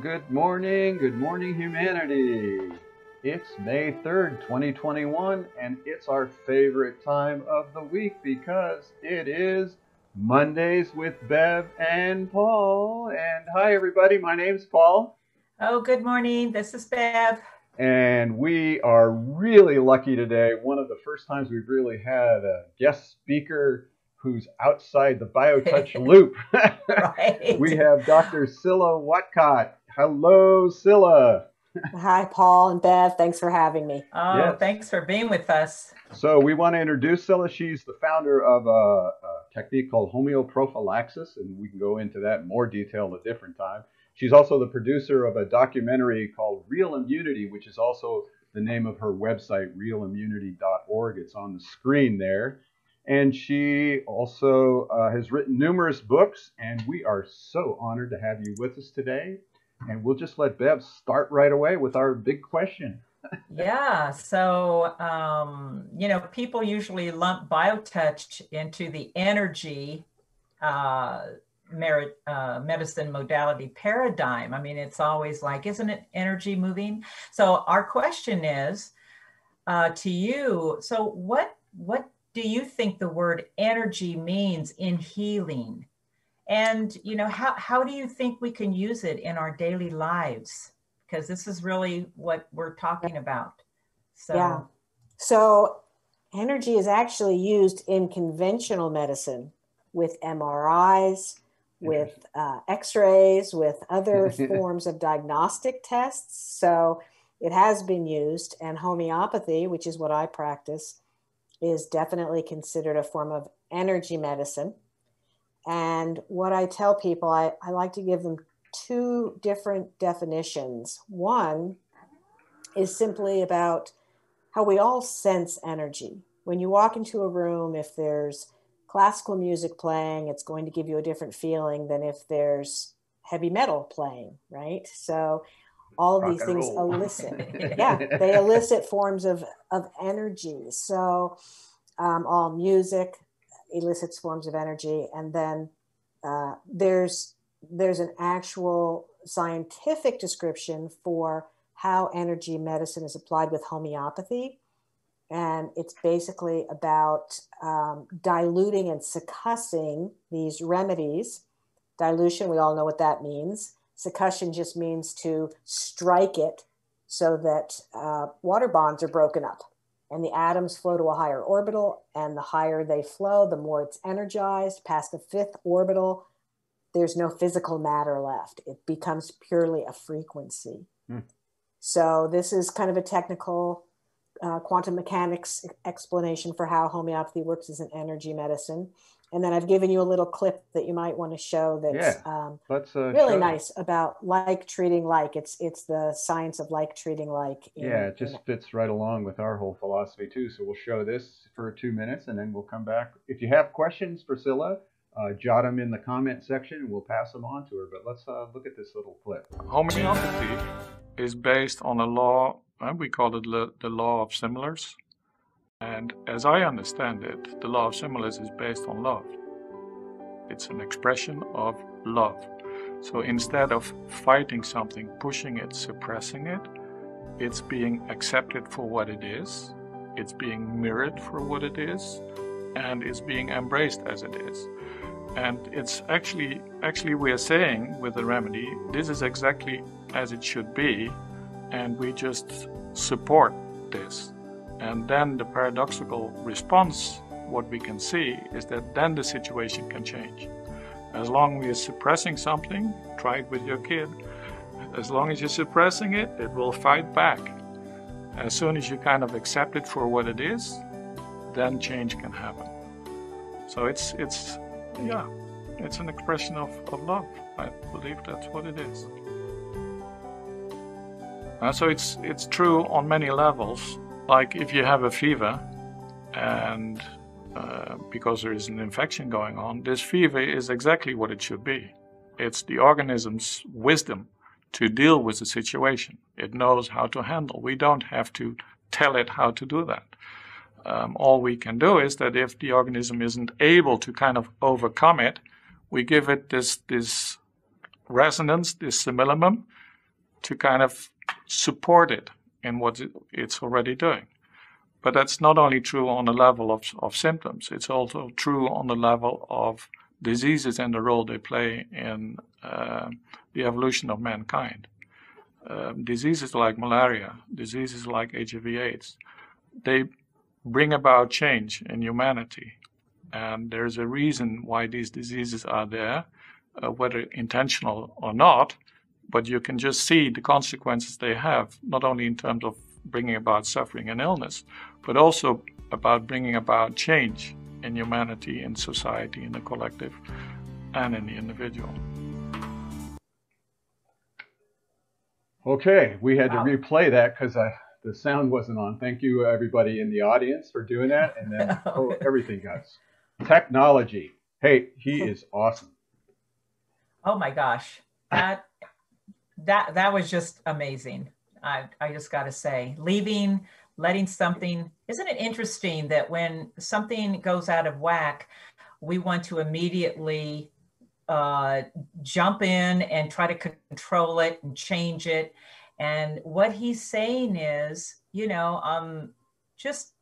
Good morning, good morning, humanity. It's May 3rd, 2021, and it's our favorite time of the week because it is Mondays with Bev and Paul. And hi, everybody, my name's Paul. Oh, good morning. This is Bev. And we are really lucky today. One of the first times we've really had a guest speaker who's outside the BioTouch loop. Right. we have Dr. Cilla Whatcott. Hello, Cilla. Hi, Paul and Bev. Thanks for having me. Oh, Yes. thanks for being with us. So we want to introduce Cilla. She's the founder of a, a technique called homeoprophylaxis, and we can go into that in more detail at a different time. She's also the producer of a documentary called Real Immunity, which is also the name of her website, realimmunity.org. It's on the screen there. And she also uh, has written numerous books, and we are so honored to have you with us today. And we'll just let Bev start right away with our big question. Yeah. So, um, you know, people usually lump BioTouch into the energy uh, merit, uh, medicine modality paradigm. I mean, it's always like, isn't it energy moving? So, our question is uh, to you. So, what what do you think the word energy means in healing? And you know, how how do you think we can use it in our daily lives? Because this is really what we're talking about. So Yeah. So, energy is actually used in conventional medicine with MRIs, with uh, x rays, with other forms of diagnostic tests. So, it has been used, and homeopathy, which is what I practice, is definitely considered a form of energy medicine. And what I tell people, I, I like to give them two different definitions. One is simply about how we all sense energy. When you walk into a room, if there's classical music playing, it's going to give you a different feeling than if there's heavy metal playing, right? So all of Rock these things roll. elicit, yeah, they elicit forms of, of energy. So um, all music elicits forms of energy. And then uh, there's there's an actual scientific description for how energy medicine is applied with homeopathy. And it's basically about um, diluting and succussing these remedies. Dilution, we all know what that means. Succussion just means to strike it so that uh, water bonds are broken up and the atoms flow to a higher orbital. And the higher they flow, the more it's energized. Past the fifth orbital, there's no physical matter left. It becomes purely a frequency. Hmm. So, this is kind of a technical uh, quantum mechanics explanation for how homeopathy works as an energy medicine. And then I've given you a little clip that you might want to show that's um, Let's uh, really show- nice about like treating like. It's it's the science of like treating like. in- Yeah, it in- just fits right along with our whole philosophy too. So we'll show this for two minutes and then we'll come back. If you have questions for Cilla, uh, jot them in the comment section and we'll pass them on to her. But let's uh, look at this little clip. Homeopathy is based on a law, uh, we call it the, the law of similars. And as I understand it, the law of similars is based on love. It's an expression of love. So instead of fighting something, pushing it, suppressing it, it's being accepted for what it is, it's being mirrored for what it is, and it's being embraced as it is. And it's actually, actually, we are saying with the remedy, this is exactly as it should be, and we just support this. And then the paradoxical response, what we can see, is that then the situation can change. As long as you're suppressing something, try it with your kid. As long as you're suppressing it, it will fight back. As soon as you kind of accept it for what it is, then change can happen. So it's it's yeah, it's an expression of, of love. I believe that's what it is. Uh, so it's it's true on many levels. Like if you have a fever, and uh, because there is an infection going on, this fever is exactly what it should be. It's the organism's wisdom to deal with the situation. It knows how to handle. We don't have to tell it how to do that. Um, all we can do is that if the organism isn't able to kind of overcome it, we give it this this resonance, this simillimum, to kind of support it in what it's already doing. But that's not only true on the level of, of symptoms, it's also true on the level of diseases and the role they play in uh, the evolution of mankind. Um, diseases like malaria, diseases like HIV/AIDS, they bring about change in humanity. And there's a reason why these diseases are there, uh, whether intentional or not, but you can just see the consequences they have, not only in terms of bringing about suffering and illness, but also about bringing about change in humanity, in society, in the collective, and in the individual. Okay, we had wow. to replay that because the sound wasn't on. Thank you, everybody in the audience, for doing that. And then oh, everything, guys. Technology. Hey, he is awesome. Oh my gosh, that that that was just amazing. I I just got to say, leaving, letting something. Isn't it interesting that when something goes out of whack, we want to immediately uh, jump in and try to control it and change it. And what he's saying is, you know, um, just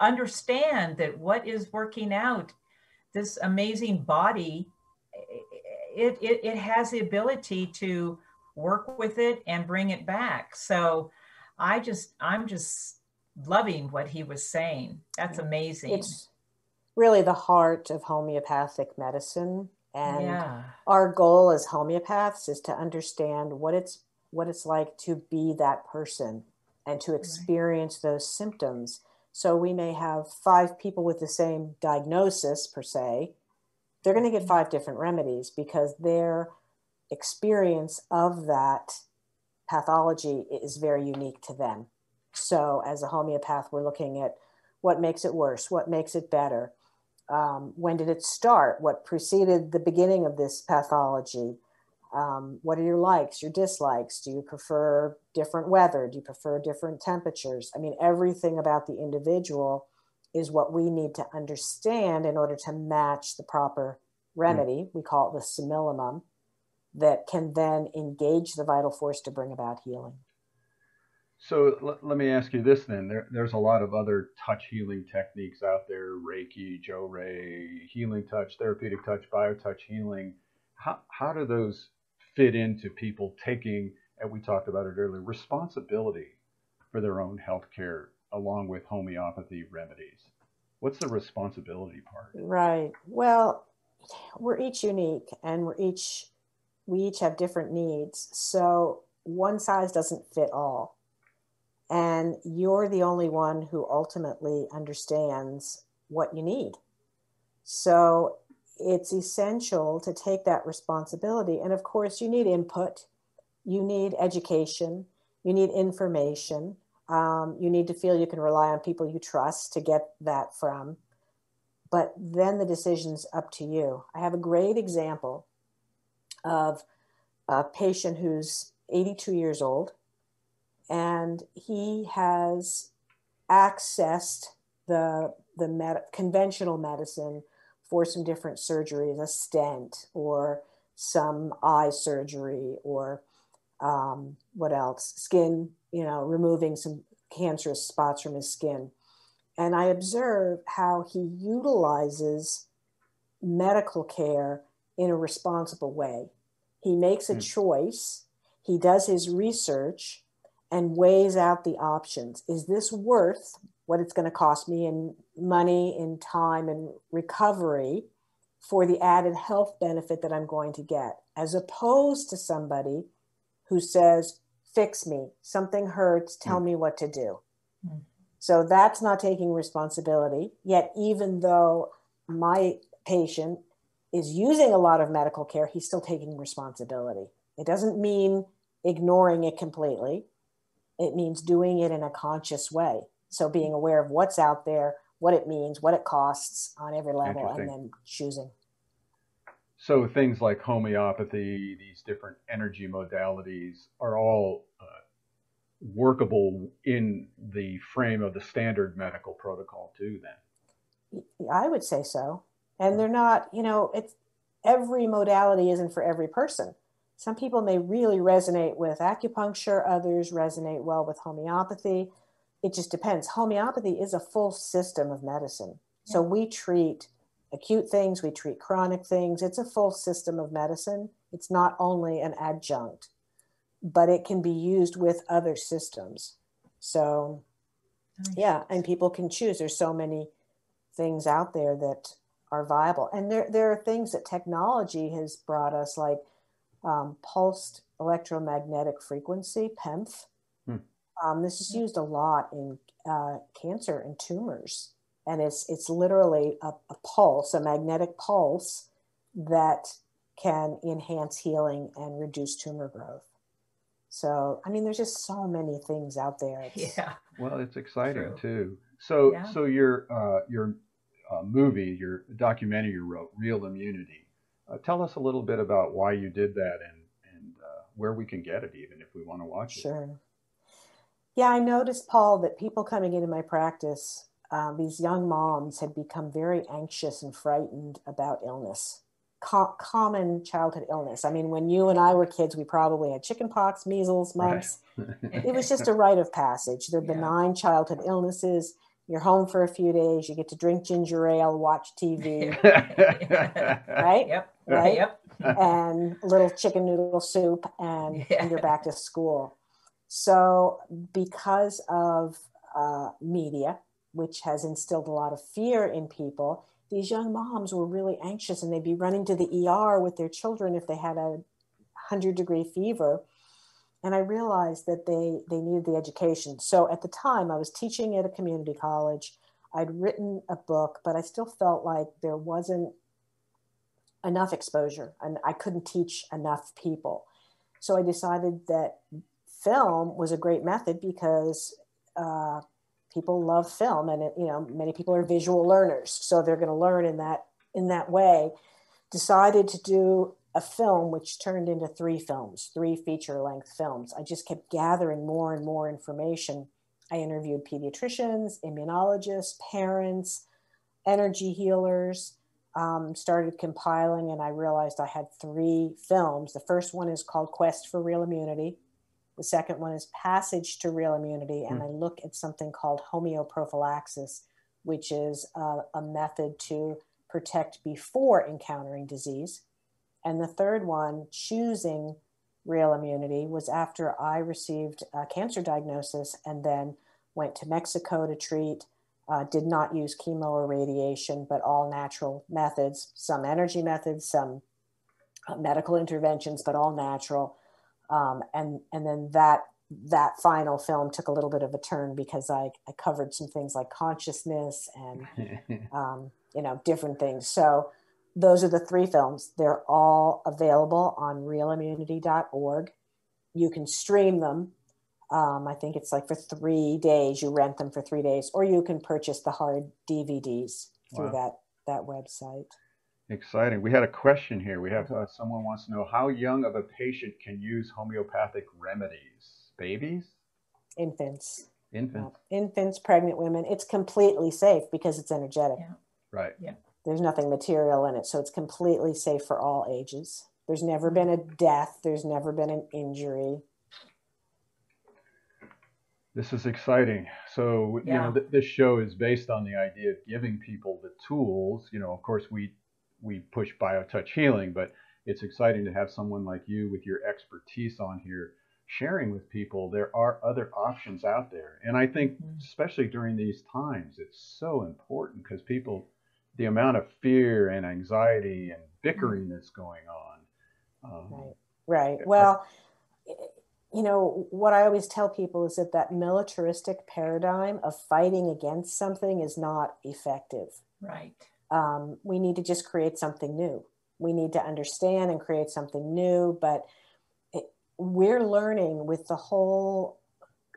understand that what is working out, this amazing body, it, it, it has the ability to work with it and bring it back. So I just, I'm just loving what he was saying. That's amazing. It's really the heart of homeopathic medicine and yeah. our goal as homeopaths is to understand what it's what it's like to be that person and to experience right. those symptoms. So we may have five people with the same diagnosis per se. They're going to get mm-hmm. five different remedies because their experience of that pathology is very unique to them. So as a homeopath, we're looking at what makes it worse, what makes it better, um, when did it start? What preceded the beginning of this pathology? Um, what are your likes, your dislikes? Do you prefer different weather? Do you prefer different temperatures? I mean, everything about the individual is what we need to understand in order to match the proper remedy. Mm. We call it the simillimum that can then engage the vital force to bring about healing. So l- let me ask you this then. There, there's a lot of other touch healing techniques out there Reiki, Johrei, healing touch, therapeutic touch, biotouch healing. How, how do those fit into people taking, and we talked about it earlier, responsibility for their own health care along with homeopathy remedies? What's the responsibility part? Right. Well, we're each unique and we're each, we each have different needs. So one size doesn't fit all and you're the only one who ultimately understands what you need. So it's essential to take that responsibility. And of course, you need input, you need education, you need information. Um, you need to feel you can rely on people you trust to get that from. But then the decision's up to you. I have a great example of a patient who's 82 years old and he has accessed the the med- conventional medicine for some different surgeries, a stent or some eye surgery or um, what else? Skin, you know, removing some cancerous spots from his skin. And I observe how he utilizes medical care in a responsible way. He makes a mm. choice, he does his research, and weighs out the options. Is this worth what it's going to cost me in money, in time, and recovery for the added health benefit that I'm going to get, as opposed to somebody who says, Fix me, something hurts, tell mm. me what to do. Mm. So that's not taking responsibility. Yet, even though my patient is using a lot of medical care, he's still taking responsibility. It doesn't mean ignoring it completely it means doing it in a conscious way. So being aware of what's out there, what it means, what it costs on every level, and then choosing. So things like homeopathy, these different energy modalities are all uh, workable in the frame of the standard medical protocol too then i would say so and they're not you know it's every modality isn't for every person Some people may really resonate with acupuncture, others resonate well with homeopathy. It just depends. Homeopathy is a full system of medicine. So we treat acute things, we treat chronic things. It's a full system of medicine. It's not only an adjunct, but it can be used with other systems. So, nice. yeah, and people can choose. There's so many things out there that are viable. And there, there are things that technology has brought us, like um, pulsed electromagnetic frequency, PEMF. Hmm. Um, this is used a lot in uh, cancer and tumors and it's it's literally a, a pulse, a magnetic pulse that can enhance healing and reduce tumor growth. So, I mean, there's just so many things out there. It's, yeah. Well, it's exciting True. too. So, yeah. so your uh, your uh, movie, your documentary you wrote, Real Immunity. Uh, tell us a little bit about why you did that and and uh, where we can get it, even if we want to watch sure. it. Sure. Yeah, I noticed, Paul, that people coming into my practice um, these young moms had become very anxious and frightened about illness, Co- common childhood illness. I mean, when you and I were kids, we probably had chickenpox, measles, mumps. Right. it was just a rite of passage. They're yeah. benign childhood illnesses. You're home for a few days. You get to drink ginger ale, watch TV, right? Yep. Right. Yep. and a little chicken noodle soup, and, yeah. and you're back to school. So, because of uh, media, which has instilled a lot of fear in people, these young moms were really anxious and they'd be running to the ER with their children if they had a 100 degree fever. And I realized that they, they needed the education. So at the time, I was teaching at a community college. I'd written a book, but I still felt like there wasn't enough exposure and I couldn't teach enough people. So I decided that film was a great method because uh, people love film and it, you know many people are visual learners so they're going to learn in that in that way decided to do a film which turned into three films three feature length films i just kept gathering more and more information i interviewed pediatricians immunologists parents energy healers um, started compiling and i realized i had three films the first one is called quest for real immunity the second one is passage to real immunity. And mm. I look at something called homeoprophylaxis, which is a, a method to protect before encountering disease. And the third one, choosing real immunity, was after I received a cancer diagnosis and then went to Mexico to treat. Uh, did not use chemo or radiation, but all natural methods, some energy methods, some uh, medical interventions, but all natural um, and and then that that final film took a little bit of a turn because I, I covered some things like consciousness and um, you know different things. So those are the three films. They're all available on realimmunity.org. You can stream them. Um, I think it's like for three days. You rent them for three days, or you can purchase the hard DVDs through wow. that that website. Exciting. We had a question here. We have uh, someone wants to know how young of a patient can use homeopathic remedies? Babies? Infants. Infants. Uh, infants, pregnant women. It's completely safe because it's energetic. Yeah. Right. Yeah. There's nothing material in it, so it's completely safe for all ages. There's never been a death. There's never been an injury. This is exciting. So, yeah. you know, th- this show is based on the idea of giving people the tools. You know, of course, we we push biotouch healing, but it's exciting to have someone like you with your expertise on here sharing with people there are other options out there. And I think, mm-hmm. especially during these times, it's so important because people, the amount of fear and anxiety and bickering mm-hmm. that's going on. Um, right. Right. Well, you know, what I always tell people is that that militaristic paradigm of fighting against something is not effective. Right um, we need to just create something new. We need to understand and create something new. But it, we're learning with the whole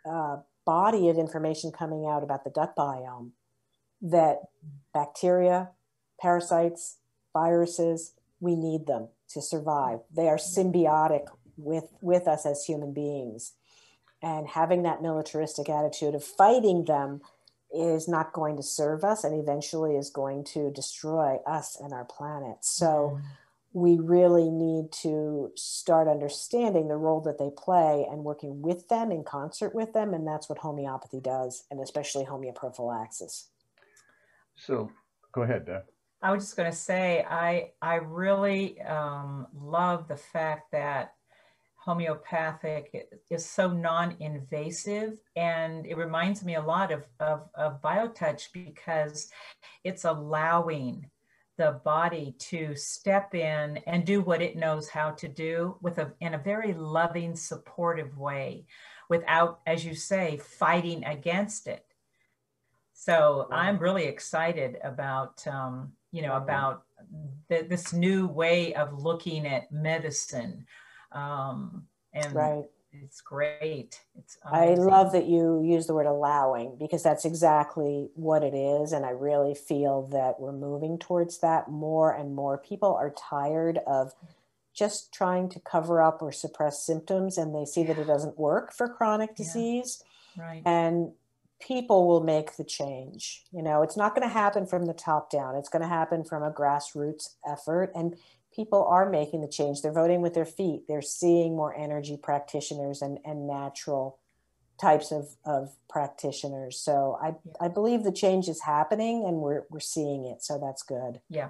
uh, body of information coming out about the gut biome that bacteria, parasites, viruses, we need them to survive. They are symbiotic with, with us as human beings. And having that militaristic attitude of fighting them is not going to serve us and eventually is going to destroy us and our planet. So mm. we really need to start understanding the role that they play and working with them in concert with them. And that's what homeopathy does, and especially homeoprophylaxis. So go ahead, Deb. I was just going to say, I, I really um, love the fact that homeopathic is so non-invasive and it reminds me a lot of, of, of biotouch because it's allowing the body to step in and do what it knows how to do with a in a very loving supportive way without as you say fighting against it so i'm really excited about um, you know about the, this new way of looking at medicine um, and right it's great. It's amazing. I love that you use the word allowing because that's exactly what it is. And I really feel that we're moving towards that more and more. People are tired of just trying to cover up or suppress symptoms and they see that it doesn't work for chronic disease. Yeah. Right. And people will make the change. You know, it's not going to happen from the top down. It's going to happen from a grassroots effort. And people are making the change. They're voting with their feet. They're seeing more energy practitioners and, and natural types of, of practitioners. So I. I believe the change is happening and we're, we're seeing it. So that's good. Yeah,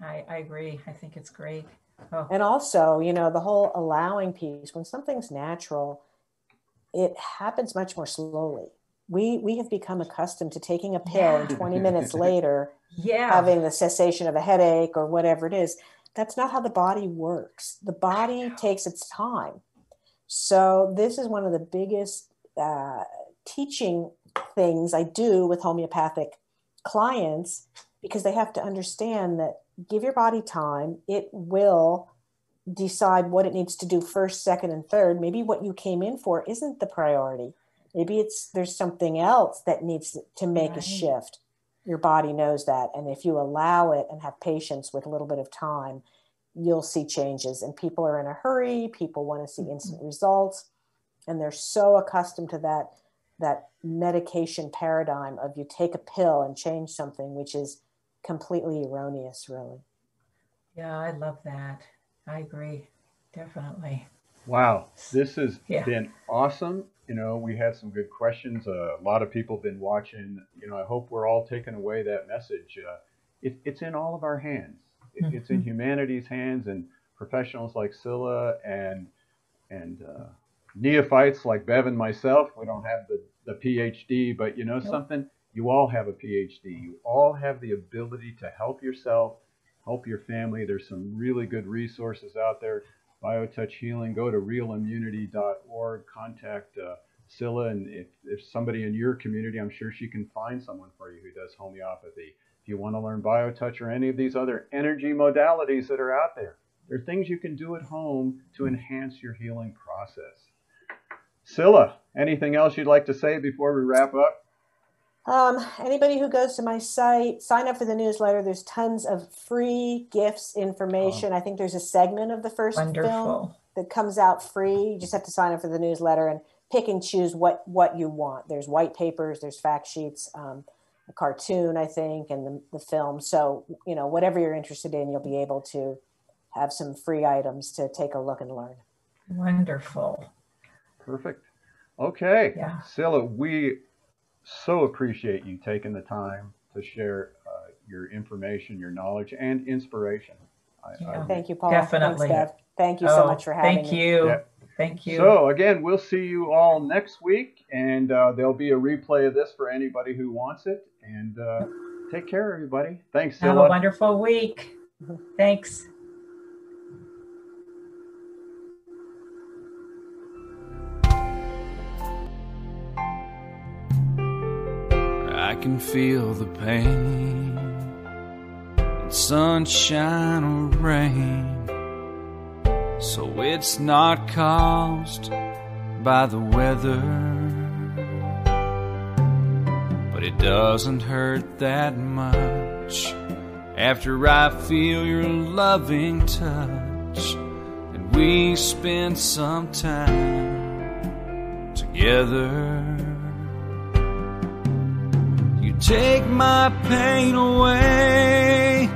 I, I agree. I think it's great. Oh. And also, you know, the whole allowing piece, when something's natural, it happens much more slowly. We, we have become accustomed to taking a pill yeah. and 20 minutes later yeah. having the cessation of a headache or whatever it is that's not how the body works. The body takes its time. So, this is one of the biggest uh, teaching things I do with homeopathic clients because they have to understand that give your body time, it will decide what it needs to do first, second, and third. Maybe what you came in for isn't the priority. Maybe it's there's something else that needs to make right. a shift. Your body knows that. And if you allow it and have patience with a little bit of time you'll see changes. And people are in a hurry. People want to see mm-hmm. instant results. And they're so accustomed to that that medication paradigm of you take a pill and change something which is completely erroneous really. Yeah i love that. I agree. Definitely wow this has yeah. been awesome you know, we had some good questions. Uh, a lot of people have been watching. You know, I hope we're all taking away that message. Uh, it, it's in all of our hands. It, mm-hmm. It's in mm-hmm. humanity's hands, and professionals like Cilla and and uh, neophytes like Bev and myself. We don't have the the PhD, but you know nope. something. You all have a PhD. You all have the ability to help yourself, help your family. There's some really good resources out there. BioTouch Healing, go to realimmunity.org, contact uh, Cilla, and if, if somebody in your community, I'm sure she can find someone for you who does homeopathy. If you want to learn BioTouch or any of these other energy modalities that are out there, there are things you can do at home to enhance your healing process. Cilla, anything else you'd like to say before we wrap up? Um, anybody who goes to my site, sign up for the newsletter. There's tons of free gifts, information. Oh. I think there's a segment of the first Wonderful. film that comes out free. You just have to sign up for the newsletter and pick and choose what what you want. There's white papers, there's fact sheets, um, a cartoon, I think, and the, the film. So you know, whatever you're interested in, you'll be able to have some free items to take a look and learn. Wonderful. Perfect. Okay. Yeah. Cilla, we so appreciate you taking the time to share uh, your information, your knowledge, and inspiration. I, yeah. I, thank you, Paul. Definitely. Thanks, Thank you so oh, much for having me. thank me. You. Yeah. Thank you. So again, we'll see you all next week, and uh, there'll be a replay of this for anybody who wants it. And uh, take care, everybody. Thanks. Have a wonderful week. Thanks. Can feel the pain in sunshine or rain. So it's not caused by the weather, but it doesn't hurt that much after I feel your loving touch and we spend some time together. Take my pain away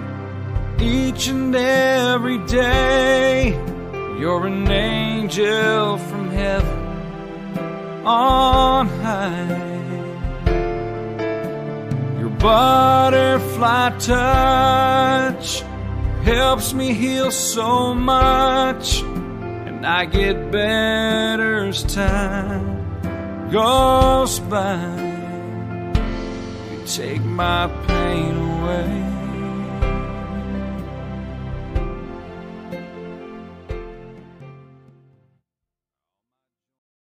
each and every day. You're an angel from heaven on high. Your butterfly touch helps me heal so much, and I get better as time goes by. Take my pain away.